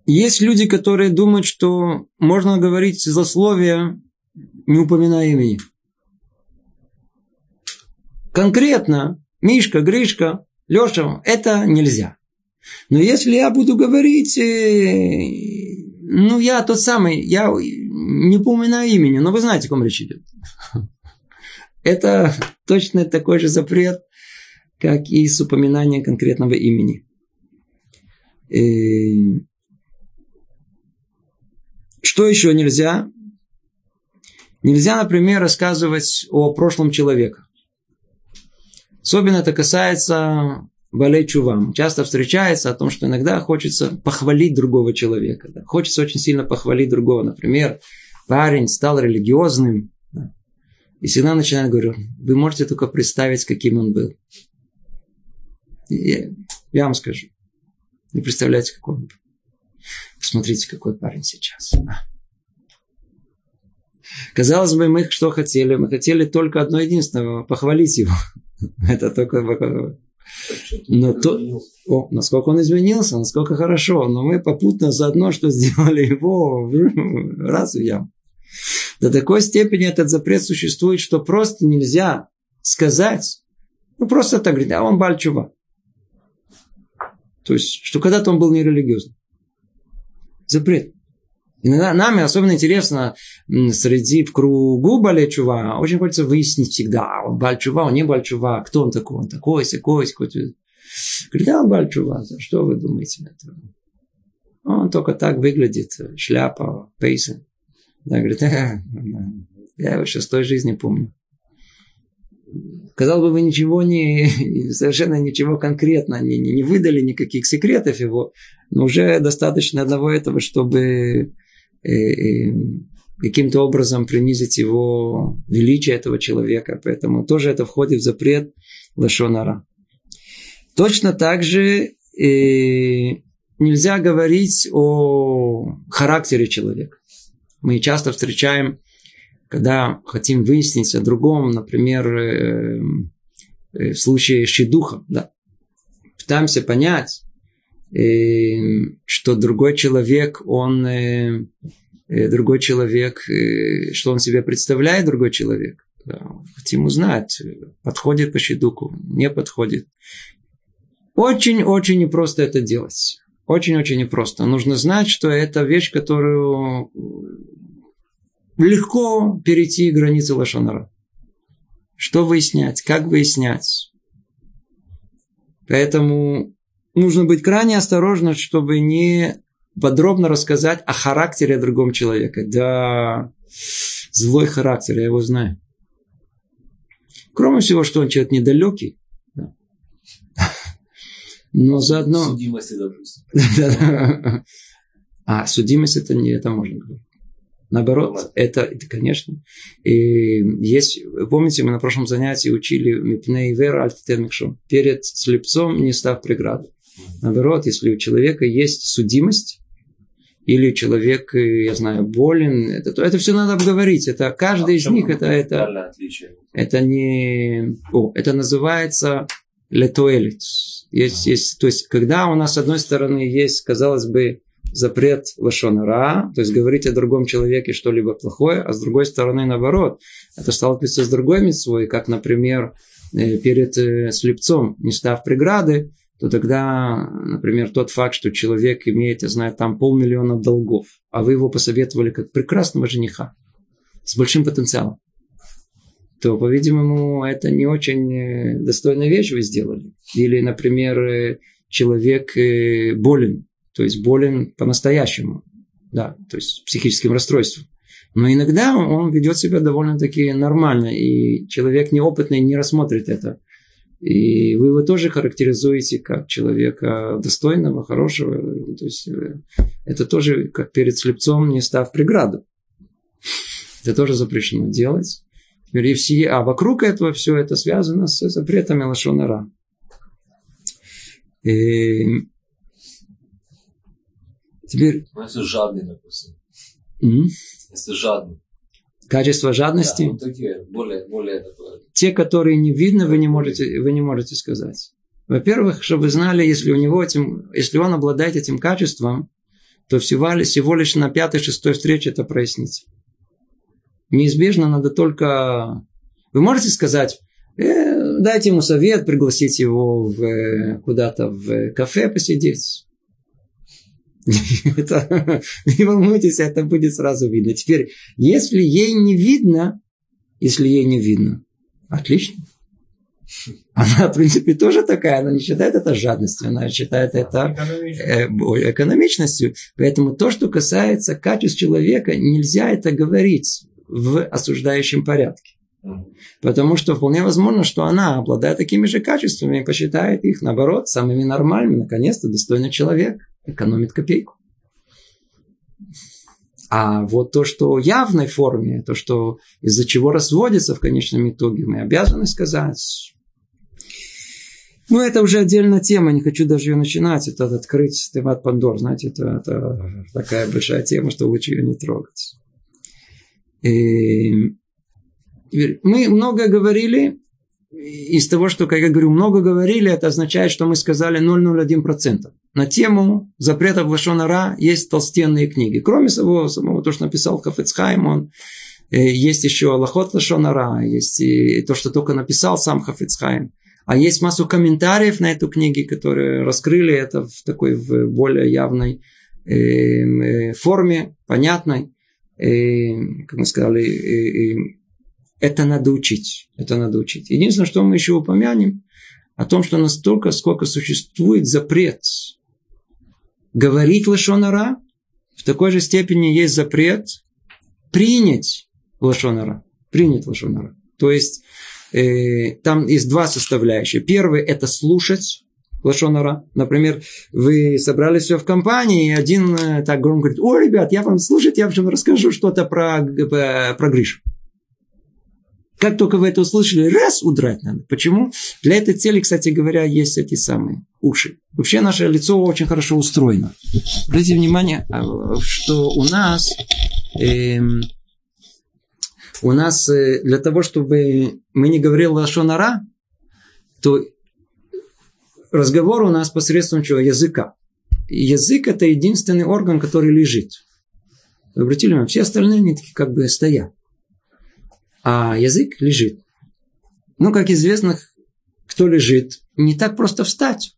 Есть люди, которые думают, что можно говорить злословие, не упоминая имени. Конкретно Мишка, Гришка, Леша, это нельзя. Но если я буду говорить, э, ну, я тот самый, я не упоминаю имени, но вы знаете, о ком речь идет. Это точно такой же запрет, как и с упоминанием конкретного имени. Э, что еще нельзя? Нельзя, например, рассказывать о прошлом человека. Особенно это касается балей чувам. Часто встречается о том, что иногда хочется похвалить другого человека. Да. Хочется очень сильно похвалить другого. Например, парень стал религиозным. Да. И всегда начинает говорить, вы можете только представить, каким он был. Я, вам скажу. Не представляете, какой он был. Посмотрите, какой парень сейчас. Казалось бы, мы что хотели? Мы хотели только одно единственное – похвалить его. Это только но то, о, насколько он изменился, насколько хорошо. Но мы попутно заодно, что сделали его раз в ям. До такой степени этот запрет существует, что просто нельзя сказать, ну просто так говорить, а он бальчува. То есть, что когда-то он был нерелигиозным. Запрет. Иногда нами особенно интересно среди в кругу Балечува, очень хочется выяснить всегда, он Бальчува, он не Бальчува, кто он такой, он такой, такой, такой. Говорит, да, он Бальчува, что вы думаете? Он только так выглядит, шляпа, пейсы. Да, говорит, а, я его шестой жизни помню. Казалось бы, вы ничего не, совершенно ничего конкретно не, не, выдали, никаких секретов его, но уже достаточно одного этого, чтобы э, э, каким-то образом принизить его величие этого человека. Поэтому тоже это входит в запрет Лашонара. Точно так же э, нельзя говорить о характере человека. Мы часто встречаем, когда хотим выяснить о другом, например, э, э, в случае шидуха, да, пытаемся понять, э, что другой человек, он другой человек, что он себе представляет, другой человек. Хотим узнать, подходит по щедуку, не подходит. Очень-очень непросто это делать. Очень-очень непросто. Нужно знать, что это вещь, которую легко перейти границы Лошонара. Что выяснять, как выяснять. Поэтому нужно быть крайне осторожным, чтобы не подробно рассказать о характере другого человека. Да, злой характер, я его знаю. Кроме всего, что он человек недалекий, но заодно... Судимости, допустим. А, судимость это не это можно говорить. Наоборот, это, это, конечно. И есть, помните, мы на прошлом занятии учили Мипней Вера Альтитенмикшом. Перед слепцом не став преграды. Наоборот, если у человека есть судимость, или человек, я знаю, болен, это, то это все надо обговорить. Это каждый а из них, это, это, это не, о, это называется летуэлит. Есть, есть, то есть, когда у нас, с одной стороны, есть, казалось бы, запрет лошонара, то есть говорить о другом человеке что-либо плохое, а с другой стороны, наоборот, это сталкивается с другой митцвой, как, например, э, перед э, слепцом, не став преграды, то тогда, например, тот факт, что человек имеет, я знаю, там полмиллиона долгов, а вы его посоветовали как прекрасного жениха с большим потенциалом, то, по-видимому, это не очень э, достойная вещь вы сделали. Или, например, человек болен, то есть болен по-настоящему, да, то есть психическим расстройством. Но иногда он ведет себя довольно-таки нормально, и человек неопытный не рассмотрит это. И вы его тоже характеризуете как человека достойного, хорошего. То есть это тоже как перед слепцом, не став преграду. Это тоже запрещено делать. И все, а вокруг этого все это связано с запретами Лашонара. И... Теперь... Ну, если жадный, допустим. Mm-hmm. Если жадный. Качество жадности? Да, вот такие, более, более такое. Те, которые не видно, вы не можете, вы не можете сказать. Во-первых, чтобы вы знали, если у него этим, если он обладает этим качеством, то всего, всего лишь на пятой-шестой встрече это прояснить неизбежно надо только... Вы можете сказать, э, дайте ему совет, пригласить его в, э, куда-то в кафе посидеть. Это, не волнуйтесь, это будет сразу видно. Теперь, если ей не видно, если ей не видно, отлично. Она, в принципе, тоже такая, она не считает это жадностью, она считает это э, экономичностью. Поэтому то, что касается качеств человека, нельзя это говорить в осуждающем порядке. Потому что вполне возможно, что она, обладая такими же качествами, посчитает их, наоборот, самыми нормальными. Наконец-то достойный человек, экономит копейку. А вот то, что в явной форме, то, что из-за чего разводится в конечном итоге, мы обязаны сказать. Ну, это уже отдельная тема, не хочу даже ее начинать. Это открыть Теват Пандор, знаете, это, это такая большая тема, что лучше ее не трогать. Мы много говорили, из того, что, как я говорю, много говорили, это означает, что мы сказали 0,01%. На тему запретов Лашонара есть толстенные книги. Кроме самого, самого то, что написал Хафецхайм, он э, есть еще Аллахот Лашонара, есть и то, что только написал сам Хафецхайм. А есть массу комментариев на эту книгу, которые раскрыли это в такой в более явной э, э, форме, понятной как мы сказали, это надо учить. Это надо учить. Единственное, что мы еще упомянем, о том, что настолько, сколько существует запрет говорить лошонара, в такой же степени есть запрет принять лошонара. Принять лошонара. То есть, э, там есть два составляющие. Первый – это слушать лошонара. Например, вы собрались все в компании, и один э, так громко говорит, о, ребят, я вам слушайте, я вам расскажу что-то про, про, про Гришу. Как только вы это услышали, раз удрать надо. Почему? Для этой цели, кстати говоря, есть эти самые уши. Вообще наше лицо очень хорошо устроено. Обратите внимание, а, что у нас э, у нас э, для того, чтобы мы не говорили лошонара, то разговор у нас посредством чего? Языка. язык это единственный орган, который лежит. Обратили внимание, все остальные они такие как бы стоят. А язык лежит. Ну, как известно, кто лежит, не так просто встать.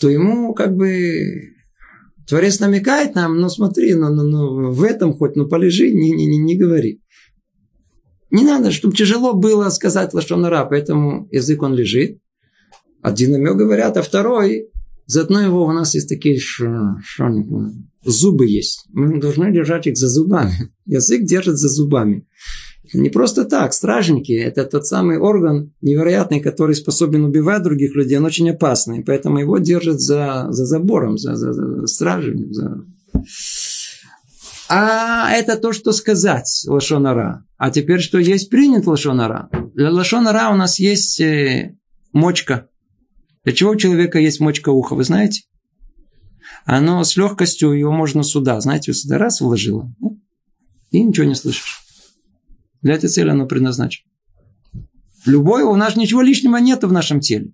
То ему как бы Творец намекает нам, ну смотри, ну, ну, ну в этом хоть, ну полежи, не, не, не, не говори. Не надо, чтобы тяжело было сказать лошонара, поэтому язык он лежит. Один намек говорят, а второй, заодно его у нас есть такие ш, ш, зубы есть. Мы должны держать их за зубами. Язык держит за зубами. Не просто так, стражники – это тот самый орган невероятный, который способен убивать других людей, он очень опасный, поэтому его держат за, за забором, за, за, за стражей. За... А это то, что сказать лошонара. А теперь, что есть принят лошонара. Для лошонара у нас есть э, мочка. Для чего у человека есть мочка уха, вы знаете? Оно с легкостью, его можно сюда, знаете, сюда раз вложило, и ничего не слышишь. Для этой цели оно предназначено. Любое, у нас ничего лишнего нет в нашем теле.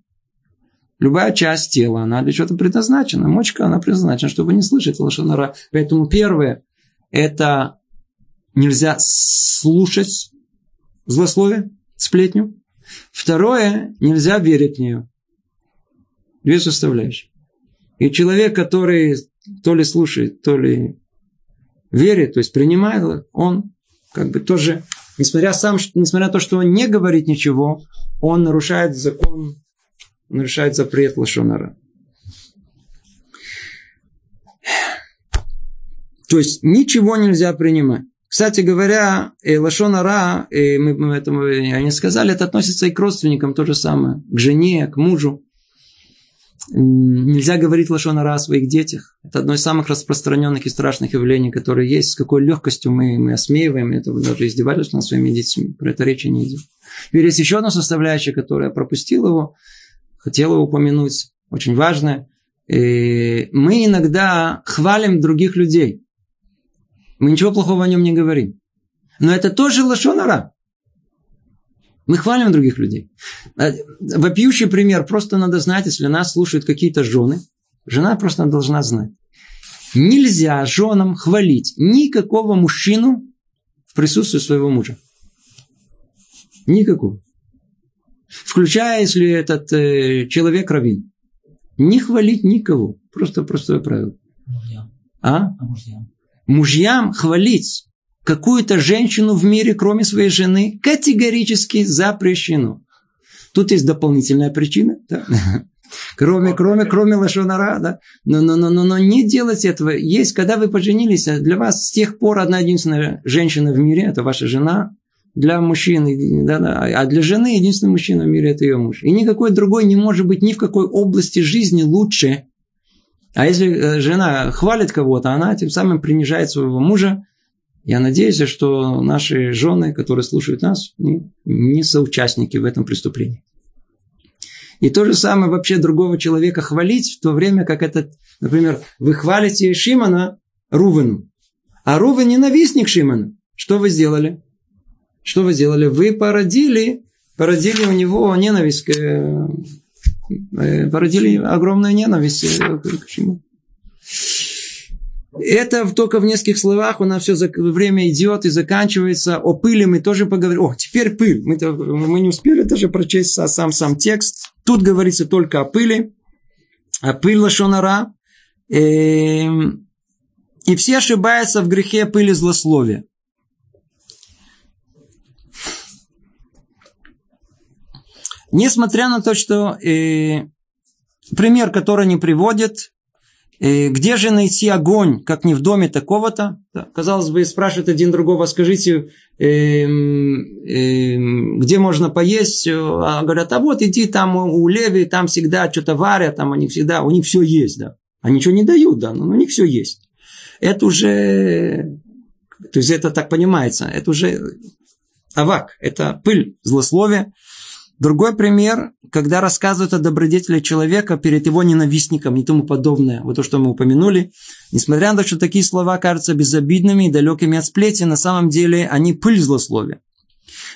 Любая часть тела, она для чего-то предназначена. Мочка, она предназначена, чтобы не слышать лошонара. Поэтому первое, это нельзя слушать злословие, сплетню. Второе, нельзя верить в нее. Две составляющие. И человек, который то ли слушает, то ли верит, то есть принимает, он как бы тоже несмотря, сам, несмотря на то, что он не говорит ничего, он нарушает закон, нарушает запрет Лашонара. То есть ничего нельзя принимать. Кстати говоря, э, Лашонара, э, мы, мы этому не сказали, это относится и к родственникам то же самое, к жене, к мужу. Нельзя говорить лошонара о своих детях. Это одно из самых распространенных и страшных явлений, которые есть. С какой легкостью мы, мы осмеиваем это, даже издевались над своими детьми. Про это речи не идет. Теперь есть еще одна составляющая, которая пропустила его, хотела упомянуть, очень важная. Э, мы иногда хвалим других людей. Мы ничего плохого о нем не говорим. Но это тоже лошонара. Мы хвалим других людей. Э, вопиющий пример. Просто надо знать, если нас слушают какие-то жены. Жена просто должна знать. Нельзя женам хвалить никакого мужчину в присутствии своего мужа. Никакого. Включая, если этот э, человек равин. Не хвалить никого. Просто простое правило. Мужьям. А? а мужьям. Мужьям хвалить какую-то женщину в мире, кроме своей жены, категорически запрещено. Тут есть дополнительная причина. Да? Кроме, кроме, кроме лошонара, да. Но, но, но, но, но не делать этого. Есть, когда вы поженились, а для вас с тех пор одна единственная женщина в мире, это ваша жена, для мужчины, да, да, а для жены единственный мужчина в мире это ее муж. И никакой другой не может быть ни в какой области жизни лучше. А если э, жена хвалит кого-то, она тем самым принижает своего мужа, я надеюсь, что наши жены, которые слушают нас, не соучастники в этом преступлении. И то же самое вообще другого человека хвалить, в то время как этот, например, вы хвалите Шимана Рувену, а Рувен ненавистник Шимана. Что вы сделали? Что вы сделали? Вы породили, породили у него ненависть, к, э, породили огромную ненависть к Шиману. Это только в нескольких словах, у нас все время идет и заканчивается. О пыли мы тоже поговорим. О, теперь пыль. Мы, мы не успели даже прочесть сам сам текст. Тут говорится только о пыли. О пыль лошонара. Эм, и все ошибаются в грехе пыли злословия. Несмотря на то, что э, пример, который они приводят, где же найти огонь, как не в доме такого-то? Казалось бы, спрашивает один другого, скажите, э, э, где можно поесть? А говорят, а вот иди там у Леви, там всегда что-то варят, там они всегда, у них все есть, да. Они ничего не дают, да, но у них все есть. Это уже, то есть это так понимается, это уже авак, это пыль, злословие. Другой пример, когда рассказывают о добродетели человека перед его ненавистником и тому подобное. Вот то, что мы упомянули. Несмотря на то, что такие слова кажутся безобидными и далекими от сплети, на самом деле они пыль злословия.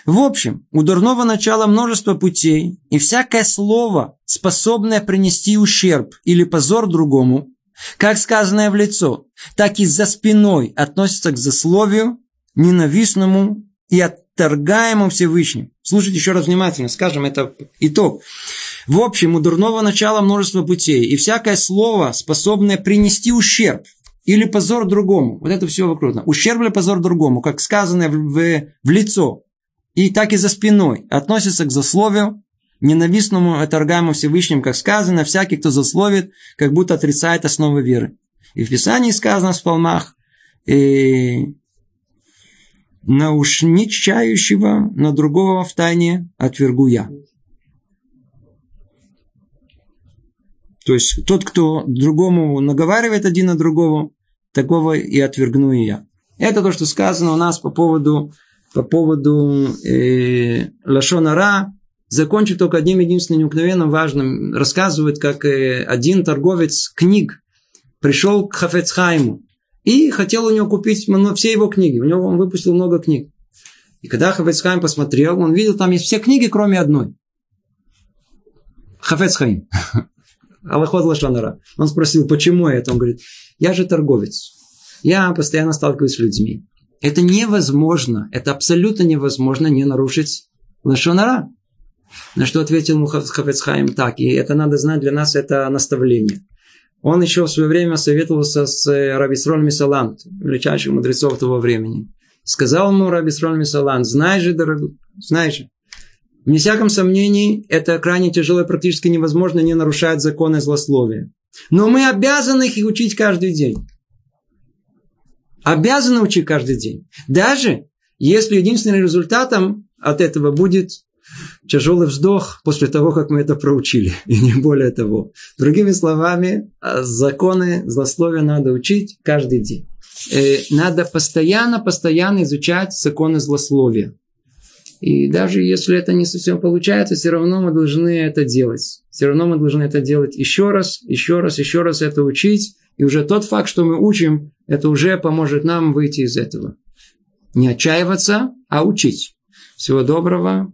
В общем, у дурного начала множество путей, и всякое слово, способное принести ущерб или позор другому, как сказанное в лицо, так и за спиной относится к засловию, ненавистному и отторгаемому Всевышним. Слушайте еще раз внимательно, скажем, это итог. В общем, у дурного начала множество путей, и всякое слово, способное принести ущерб или позор другому, вот это все вокруг. Ущерб или позор другому, как сказано в, в, в лицо, и так и за спиной, относится к засловию, ненавистному, отторгаемому Всевышним, как сказано, всякий, кто засловит, как будто отрицает основы веры. И в Писании сказано в псалмах, и наушничающего на другого в тайне отвергу я. То есть тот, кто другому наговаривает один на другого, такого и отвергну и я. Это то, что сказано у нас по поводу, по поводу э, Лашонара. Закончу только одним единственным неукновенным важным. Рассказывает, как э, один торговец книг пришел к Хафецхайму и хотел у него купить все его книги. У него он выпустил много книг. И когда Хафецхайм посмотрел, он видел, там есть все книги, кроме одной. Хафецхайм. Аллахот Лашанара. Он спросил, почему это? Он говорит, я же торговец. Я постоянно сталкиваюсь с людьми. Это невозможно, это абсолютно невозможно не нарушить Лашонара. На что ответил Мухафецхайм так, и это надо знать, для нас это наставление. Он еще в свое время советовался с э, Раби Сроль Мисалан, величайшим мудрецов того времени. Сказал ему Раби Сроль Мисалан, знай же, дорогой, знай же, вне всяком сомнении, это крайне тяжело и практически невозможно не нарушать законы злословия. Но мы обязаны их учить каждый день. Обязаны учить каждый день. Даже если единственным результатом от этого будет тяжелый вздох после того, как мы это проучили, и не более того. Другими словами, а, законы злословия надо учить каждый день. Э, надо постоянно, постоянно изучать законы злословия. И даже если это не совсем получается, все равно мы должны это делать. Все равно мы должны это делать еще раз, еще раз, еще раз это учить. И уже тот факт, что мы учим, это уже поможет нам выйти из этого. Не отчаиваться, а учить. Всего доброго.